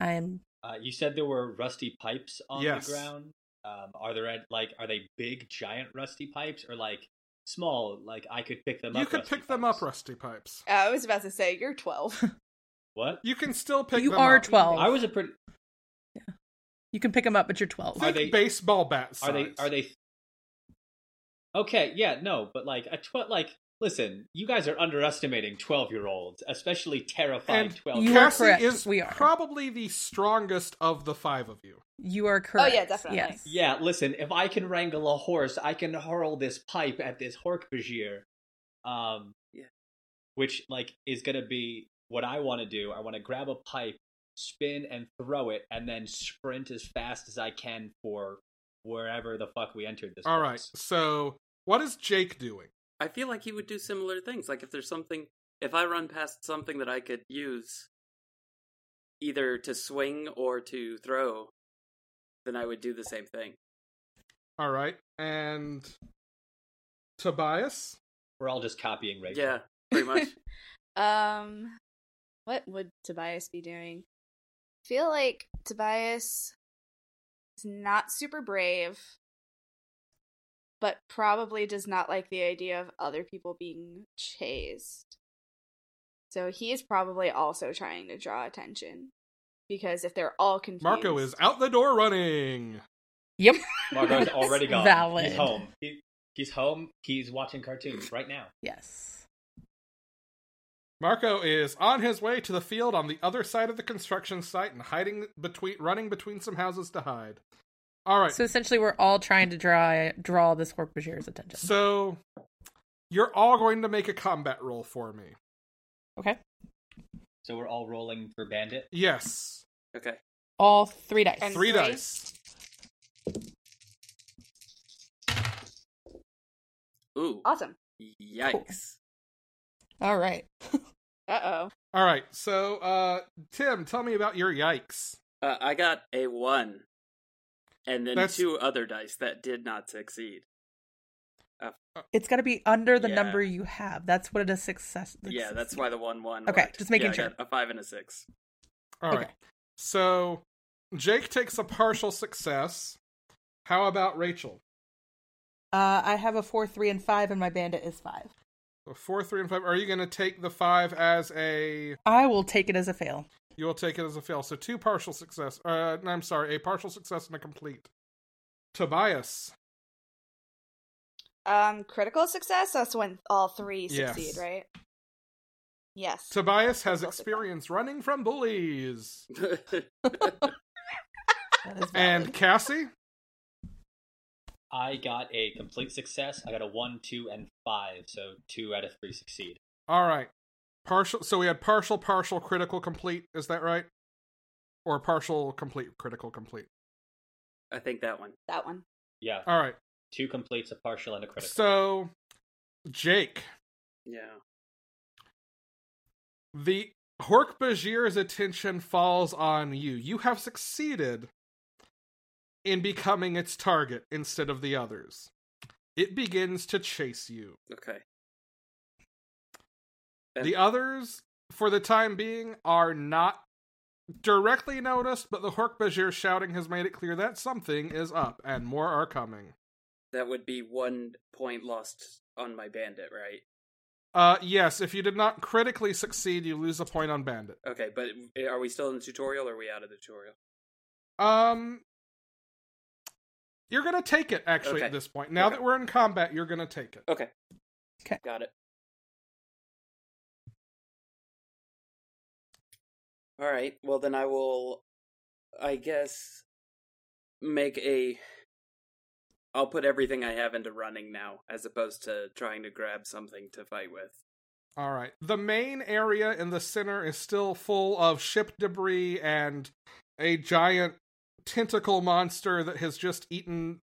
I'm Uh, you said there were rusty pipes on Yes. the ground. Um, are there ed- like are they big, giant rusty pipes, or like small? Like I could pick them You up. You could rusty pick them pipes? up, Rusty Pipes. Uh, I was about to say you're 12. What? You can still pick You them are up. 12. I was a pretty. You can pick them up, but you're 12. Are they- baseball bats? Are they? Are they? Okay, yeah, no, but like a twelve. Like, listen, you guys are underestimating twelve-year-olds, especially terrified And twelve. You are Cassie correct, is we are. probably the strongest of the five of you. You are correct. Oh, yeah, definitely. Yes. Yeah, listen, if I can wrangle a horse, I can hurl this pipe at this Hork-Bajir. Um, Yeah. Which, like, is gonna be what I want to do. I want to grab a pipe, spin and throw it, and then sprint as fast as I can for wherever the fuck we entered this All place. right. So, what is Jake doing? I feel like he would do similar things. Like if there's something, if I run past something that I could use, either to swing or to throw, then I would do the same thing. All right. And Tobias? We're all just copying Rachel. Yeah, pretty much. <laughs> um, what would Tobias be doing? Feel like Tobias is not super brave, but probably does not like the idea of other people being chased. So he is probably also trying to draw attention. Because if they're all confused. Marco is out the door running. Yep. <laughs> Marco's already <laughs> gone. Valid. He's home. He, he's home. He's watching cartoons right now. Yes. Marco is on his way to the field on the other side of the construction site and hiding between running between some houses to hide. All right. So essentially, we're all trying to draw draw this Hork Bajir's attention. So you're all going to make a combat roll for me. okay. So we're all rolling for Bandit. Yes. Okay. All three dice. And- Three three? dice. Ooh. Awesome. Yikes. All right. <laughs> Uh oh. All right. So uh Tim, tell me about your yikes. Uh, I got a one, and then That's- two other dice that did not succeed. It's got to be under the Yeah. number you have. That's what a success. yeah, that's why the one one. Okay, worked. just making Yeah, sure. A five and a six. All right. Okay. So Jake takes a partial success. How about Rachel? Uh, I have a four, three, and five, and my bandit is five. So four, three, and five. Are you going to take the five as a? I will take it as a fail. You will take it as a fail. So two partial success. Uh, I'm sorry, a partial success and a complete. Tobias. Um, critical success? That's when all three Yes. succeed, right? Yes. Tobias has Critical success. experience running from bullies. <laughs> And. Cassie. I got a complete success. I got a one, two, and five. So two out of three succeed. All right. Partial. So we had partial, partial, critical, complete. Is that right? Or partial, complete, critical, complete. I think that one. that one. Yeah, All right. two completes, a partial, and a critical. So, Jake, Yeah. the Hork Bajir's attention falls on you. You have succeeded in becoming its target instead of the others. It begins to chase you. Okay. The others, for the time being, are not directly noticed, but the Hork Bajir shouting has made it clear that something is up and more are coming. That would be one point lost on my bandit, right? Uh, yes, if you did not critically succeed, you lose a point on Bandit. Okay, but are we still in the tutorial or are we out of the tutorial? Um, you're gonna take it actually Okay. at this point. Now Okay. that we're in combat, you're gonna take it. Okay. Okay. Got it. All right. Well, then I will, I guess, make a I'll put everything I have into running now, as opposed to trying to grab something to fight with. All right. The main area in the center is still full of ship debris and a giant tentacle monster that has just eaten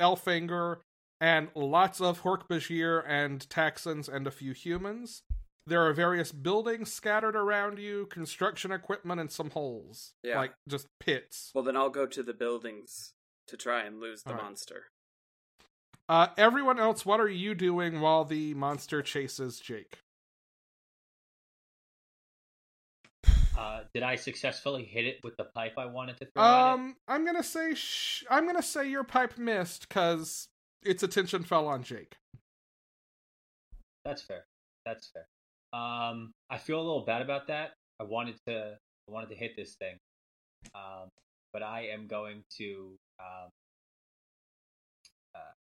Elfangor and lots of Hork-Bajir and Taxxons and a few humans. There are various buildings scattered around you, construction equipment, and some holes. Yeah. Like just pits. Well, then I'll go to the buildings to try and lose the right. monster. Uh, everyone else, what are you doing while the monster chases Jake? Uh, did I successfully hit it with the pipe I wanted to throw at it? Um, I'm gonna say sh- I'm gonna say your pipe missed because its attention fell on Jake. That's fair. That's fair. Um, I feel a little bad about that. I wanted to, I wanted to hit this thing, um, but I am going to, um, uh,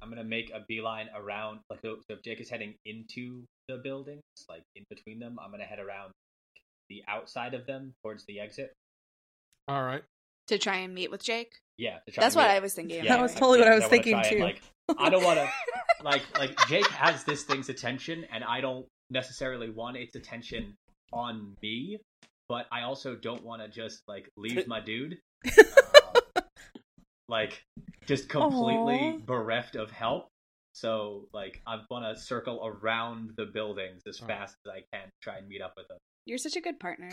I'm gonna make a beeline around. Like, so if Jake is heading into the buildings, like in between them, I'm gonna head around the outside of them towards the exit. All right. To try and meet with Jake. Yeah, to try That's what meet- I was thinking. That was doing. totally what I was wanna thinking try and, too. like, I don't want to <laughs> like like Jake has this thing's attention, and I don't necessarily want its attention on me, but I also don't want to just like leave my dude, <laughs> um, like just completely Aw. bereft of help. So like I want to circle around the buildings as Alright. fast as I can, to try and meet up with them. You're such a good partner.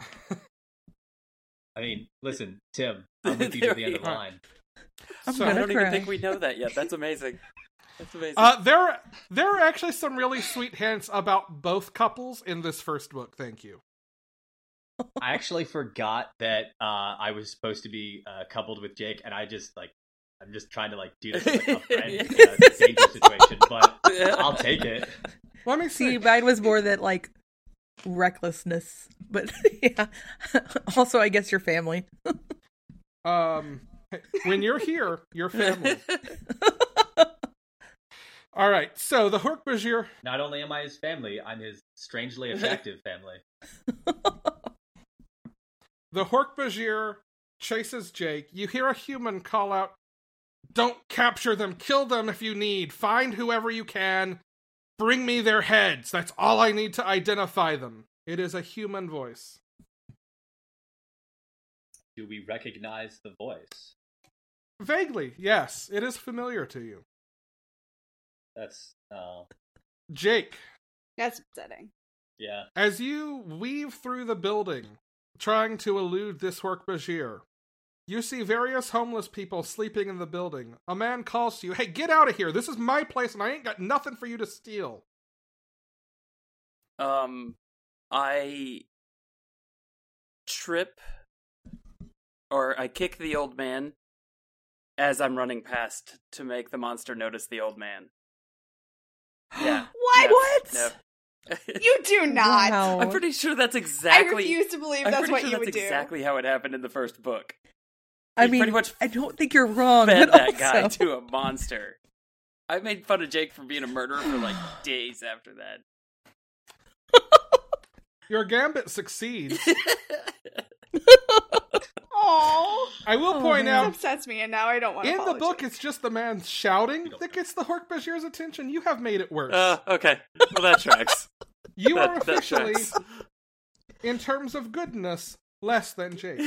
<laughs> I mean, listen, Tim, I'm with <laughs> you to the end of the line. <laughs> I'm So- I gonna don't cry. even think we know that yet. That's amazing. That's amazing. Uh, there there are actually some really sweet hints about both couples in this first book. Thank you. I actually forgot that uh, I was supposed to be uh, coupled with Jake, and I just like I'm just trying to like do this as like, a friend in a danger situation, but I'll take it. Let me See, see. mine was more that like recklessness, but <laughs> yeah. also, I guess your family. Um, when you're here, your family. <laughs> All right. So the Hork-Bajir Not only am I his family, I'm his strangely attractive family. <laughs> The Hork-Bajir chases Jake. You hear a human call out, Don't capture them. Kill them if you need. Find whoever you can. Bring me their heads. That's all I need to identify them. It is a human voice. Do we recognize the voice? Vaguely, yes. It is familiar to you. That's uh, Jake, That's upsetting. yeah. as you weave through the building, trying to elude this Hork-Bajir, you see various homeless people sleeping in the building. A man calls to you, Hey, get out of here. This is my place and I ain't got nothing for you to steal. Um, I trip or I kick the old man as I'm running past to make the monster notice the old man. <gasps> Yeah. What? No, What? no. You do not. Wow. I'm pretty sure that's exactly. I exactly. refuse to believe that's what sure you that's would do. exactly how it happened in the first book. I mean, pretty much I don't think you're wrong. Fed but that guy also- to a monster. I made fun of Jake for being a murderer for like <sighs> days after that. <laughs> Your gambit succeeds. <laughs> Oh, I will Oh, point man. that out upsets me, and now I don't want to. in the book it's just the man shouting that gets the Hork-Bajir's attention. You have made it worse. Uh, okay. Well, that tracks. <laughs> you that, are officially, in terms of goodness, less than Jake.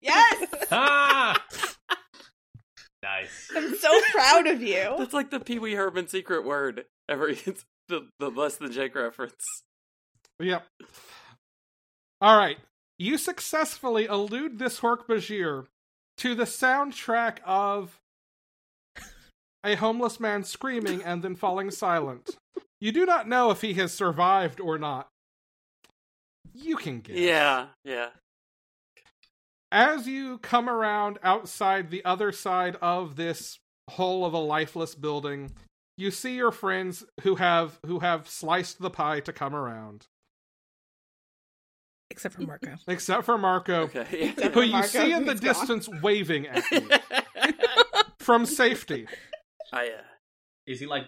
Yes, <laughs> Ah! nice. I'm so proud of you. <laughs> That's like the Pee Wee Herman secret word. Every <laughs> it's the the less than Jake reference. Yep. All right. You successfully elude this Hork-Bajir to the soundtrack of a homeless man screaming and then falling silent. You do not know if he has survived or not. You can guess. Yeah, yeah. As you come around outside the other side of this hole of a lifeless building, you see your friends who have who have sliced the pie to come around. except for Marco. <laughs> Except for Marco, Okay. Except who for you Marco, see in the who's gone. distance waving at you <laughs> from safety. I uh, Is he like?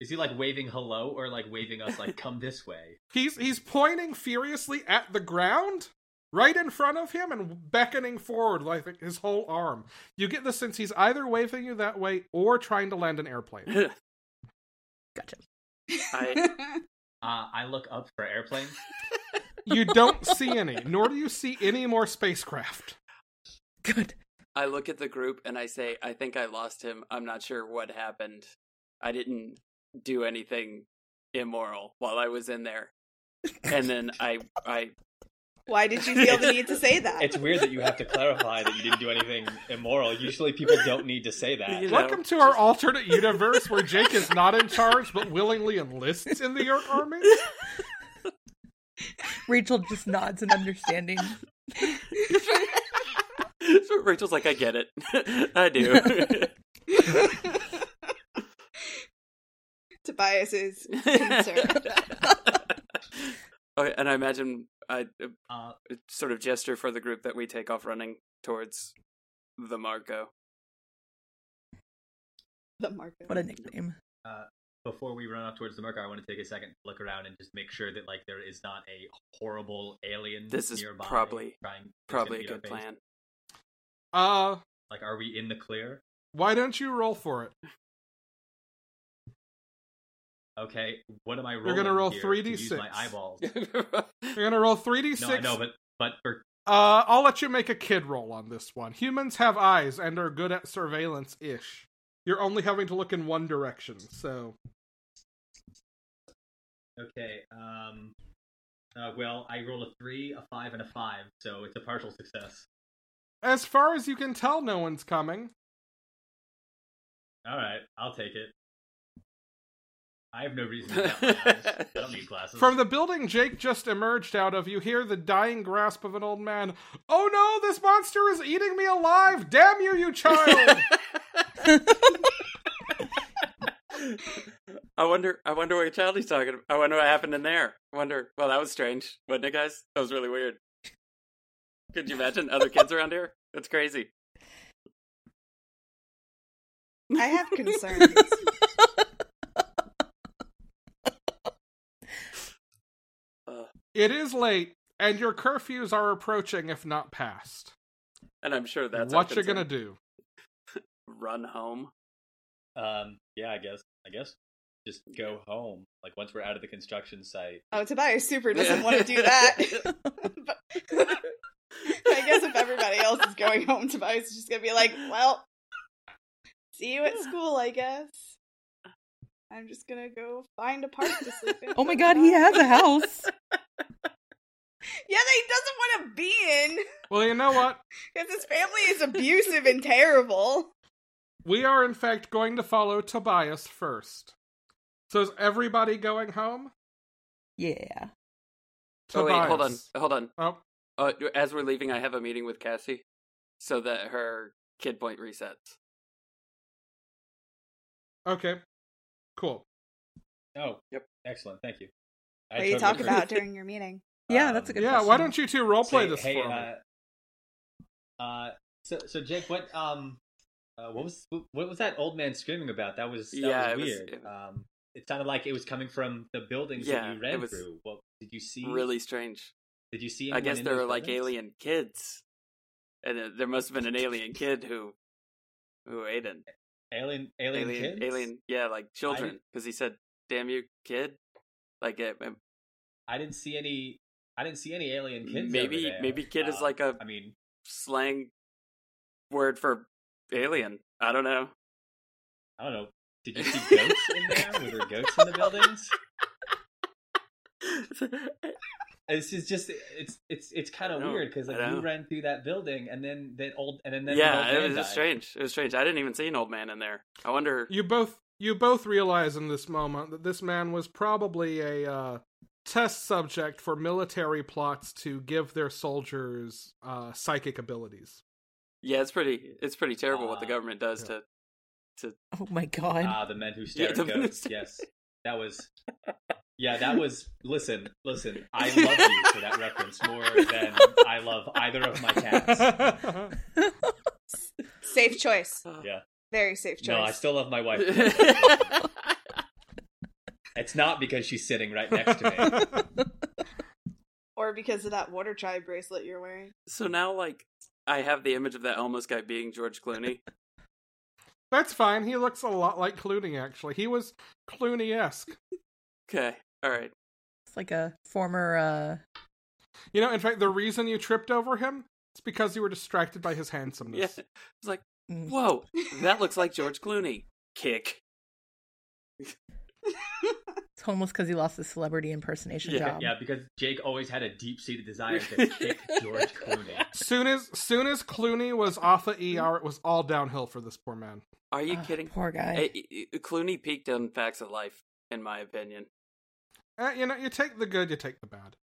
Is he like waving hello or like waving us like come this way? He's he's pointing furiously at the ground, right in front of him and beckoning forward like his whole arm. You get the sense he's either waving you that way or trying to land an airplane. <laughs> Gotcha. I <laughs> Uh, I look up for airplanes. You don't <laughs> see any, nor do you see any more spacecraft. Good. I look at the group and I say, I think I lost him. I'm not sure what happened. I didn't do anything immoral while I was in there. And then I I Why did you feel the need to say that? It's weird that you have to clarify that you didn't do anything immoral. Usually people don't need to say that. You know, Welcome to our alternate universe where Jake is not in charge but willingly enlists in the Yeerk Army. Rachel just nods in understanding. <laughs> so Rachel's like, I get it. <laughs> I do. <laughs> Tobias is concerned. Okay, and I imagine I Uh, uh, sort of gesture for the group that we take off running towards the Marco. the Marco. What a nickname. uh, before we run off towards the marker, I want to take a second to look around and just make sure that like there is not a horrible alien This is nearby. probably- trying, Probably a good eat our face. plan. Uh, Like, are we in the clear? why don't you roll for it? Okay, what am I rolling? <laughs> You're gonna roll 3d6. my eyeballs. You're gonna roll 3d6. No, I know, but but for Uh, I'll let you make a kid roll on this one. Humans have eyes and are good at surveillance ish. You're only having to look in one direction, so. okay, um, uh, well, I roll a three, a five, and a five, so it's a partial success. As far as you can tell, no one's coming. All right, I'll take it. I have no reason to <laughs> doubt my eyes. I don't need glasses. From the building Jake just emerged out of, you hear the dying grasp of an old man. Oh no, this monster is eating me alive! Damn you, you child! <laughs> I wonder. I wonder what child he's talking. about. I wonder what happened in there. I wonder. Well, that was strange, wasn't it, guys? That was really weird. Could you imagine other kids around here? That's crazy. I have concerns. Uh, it is late, and your curfews are approaching, if not past. and I'm sure that's what you're gonna do? <laughs> Run home. Um, yeah, I guess. I guess just go home. Like once we're out of the construction site. oh, Tobias super doesn't want to do that. but <laughs> <laughs> I guess if everybody else is going home, Tobias is just gonna be like, "Well, see you at school, I guess." I'm just gonna go find a park to sleep in. Oh my god, he has a house. Yeah, that he doesn't want to be in Well, you know what? <laughs> because his family is abusive and terrible. We are, in fact, going to follow Tobias first. So is everybody going home? Yeah. Oh wait, hold on, hold on. Oh, Uh, as we're leaving, I have a meeting with Cassie, so that her kid point resets. okay. Cool. Oh, Yep. Excellent. Thank you. I What do you totally talk about during your meeting? Yeah, that's a good yeah, question. why don't you two roleplay Say, this hey, for me? uh, uh, so so Jake, what um, uh, what was what was that old man screaming about? That was that Yeah, was was- weird. it- Um, it sounded like it was coming from the buildings Yeah, that you it ran was through. What did you see? Really strange. Did you see? I guess there those were like buildings? alien kids, and uh, there must have been an alien kid who who ate it. alien alien Alien, kids? alien, yeah, like children. Because he said, "Damn you, kid!" Like it, it- I didn't see any. I didn't see any alien kids. maybe over there. maybe kid is Um, like a I mean, slang word for alien. I don't know. I don't know. Did you see <laughs> goats in there? Were there goats in the buildings? This is just it's it's it's kind of weird because like you ran through that building and then that old and then that yeah, old it was just died. strange. It was strange. I didn't even see an old man in there. I wonder. You both you both realize in this moment that this man was probably a uh, test subject for military plots to give their soldiers uh, psychic abilities. Yeah, it's pretty. It's pretty terrible what the Uh, government does yeah. to. Oh my god. Ah, the men who stare Yeah, at the men who stare- Yes, that was. <laughs> Yeah, that was. Listen, listen. I <laughs> love you for that reference more than I love either of my cats. <laughs> Safe choice. Yeah. Very safe choice. No, I still love my wife. It's not because she's sitting right next to me. <laughs> or because of that water tribe bracelet you're wearing. So now, like, I have the image of that Elmos guy being George Clooney. <laughs> That's fine. He looks a lot like Clooney, actually. He was Clooney esque. Okay, all right. It's like a former. uh You know, in fact, the reason you tripped over him is because you were distracted by his handsomeness. Yeah, handsomeness. it's like, mm, whoa, that looks like <laughs> George Clooney. Kick. It's homeless because he lost his celebrity impersonation Yeah, job. Yeah, because Jake always had a deep seated desire to <laughs> kick George Clooney. Soon as soon as Clooney was off of ER, it was all downhill for this poor man. Are you Ugh, kidding? Poor guy. Hey, Clooney peaked on Facts of Life, in my opinion. Uh, you know, you take the good, you take the bad.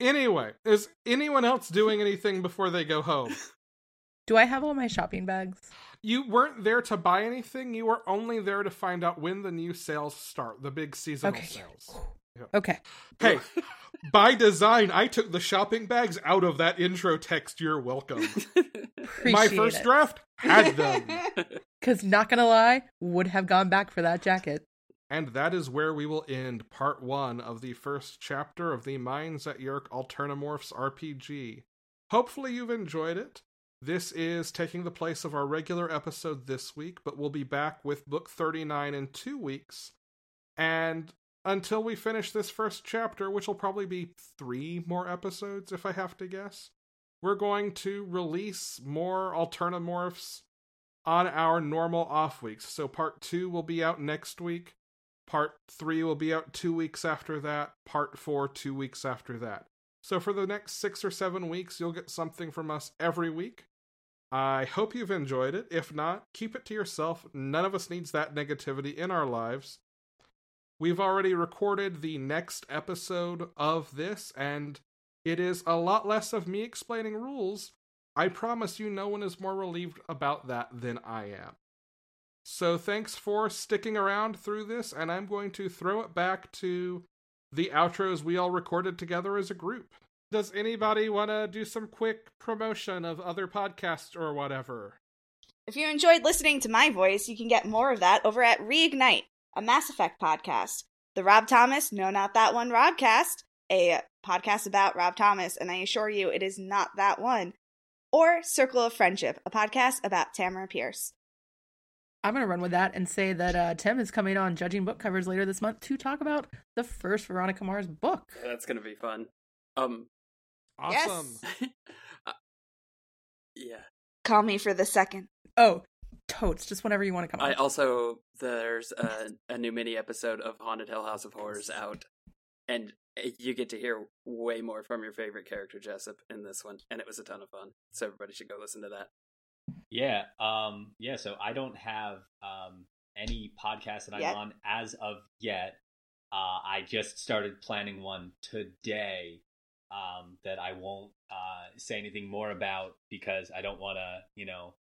anyway, is anyone else doing anything before they go home? <laughs> Do I have all my shopping bags? You weren't there to buy anything. You were only there to find out when the new sales start, the big seasonal Okay. sales. Okay. Hey, <laughs> by design, I took the shopping bags out of that intro text. You're welcome. <laughs> Appreciate My first it. draft had them. <laughs> Because not gonna lie, would have gone back for that jacket. And that is where we will end part one of the first chapter of the Minds at York Alternamorphs RPG. Hopefully, you've enjoyed it. This is taking the place of our regular episode this week, but we'll be back with book 39 in two weeks. And until we finish this first chapter, which will probably be three more episodes if I have to guess, we're going to release more Alternamorphs on our normal off weeks. So part two will be out next week. Part three will be out two weeks after that. Part four, two weeks after that. So for the next six or seven weeks, you'll get something from us every week. I hope you've enjoyed it. If not, keep it to yourself. None of us needs that negativity in our lives. We've already recorded the next episode of this, and it is a lot less of me explaining rules. I promise you, no one is more relieved about that than I am. So thanks for sticking around through this, and I'm going to throw it back to the outros we all recorded together as a group. Does anybody want to do some quick promotion of other podcasts or whatever? If you enjoyed listening to my voice, you can get more of that over at Reignite, a Mass Effect podcast. The Rob Thomas, no, not that one, Robcast, a podcast about Rob Thomas, and I assure you it is not that one. Or Circle of Friendship, a podcast about Tamora Pierce. I'm gonna run with that and say that uh, Tim is coming on judging book covers later this month to talk about the first Veronica Mars book. That's gonna be fun. Um, Awesome. <laughs> uh, yeah. Call me for the second. Oh, totes! Just whenever you want to come I on. also there's a, <laughs> a new mini episode of Haunted Hill House of Horrors out, and you get to hear way more from your favorite character Jessup in this one, and it was a ton of fun. So everybody should go listen to that. Yeah, um, yeah. So I don't have um, any podcast that I'm Yet. on as of yet. Uh, I just started planning one today um, that I won't uh, say anything more about because I don't want to, you know,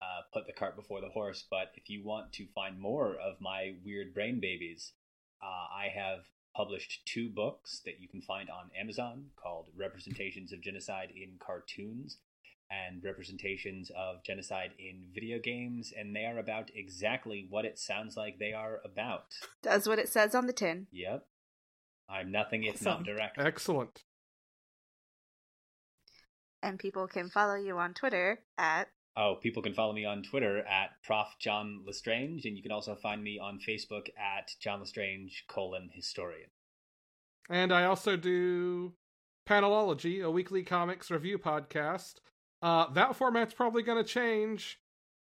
uh, put the cart before the horse. But if you want to find more of my weird brain babies, uh, I have published two books that you can find on Amazon called Representations of Genocide in Cartoons and representations of genocide in video games, and they are about exactly what it sounds like they are about. Does what it says on the tin. Yep. I'm nothing if not direct. Excellent. And people can follow you on Twitter at Oh, people can follow me on Twitter at Prof. John Lestrange, and you can also find me on Facebook at John Lestrange colon historian. And I also do Panelology, a weekly comics review podcast. Uh, that format's probably going to change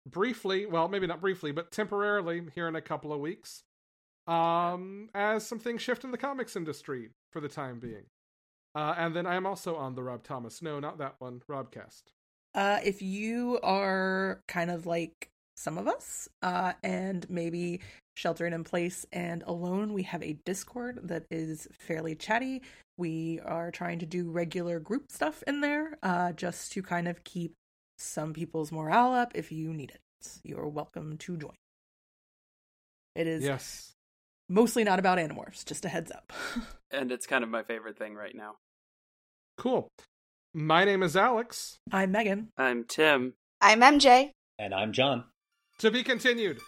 briefly. Well, maybe not briefly, but temporarily here in a couple of weeks. Um, as some things shift in the comics industry for the time being. Uh, and then I am also on the Rob Thomas. No, not that one. Robcast. Uh, if you are kind of like some of us, uh, and maybe sheltering in place and alone, we have a Discord that is fairly chatty. We are trying to do regular group stuff in there, uh, just to kind of keep some people's morale up. If you need it, you are welcome to join. It is Yes. Mostly not about Animorphs, just a heads up. <laughs> And it's kind of my favorite thing right now. Cool. My name is Alex. I'm Megan. I'm Tim. I'm MJ. And I'm John. To be continued.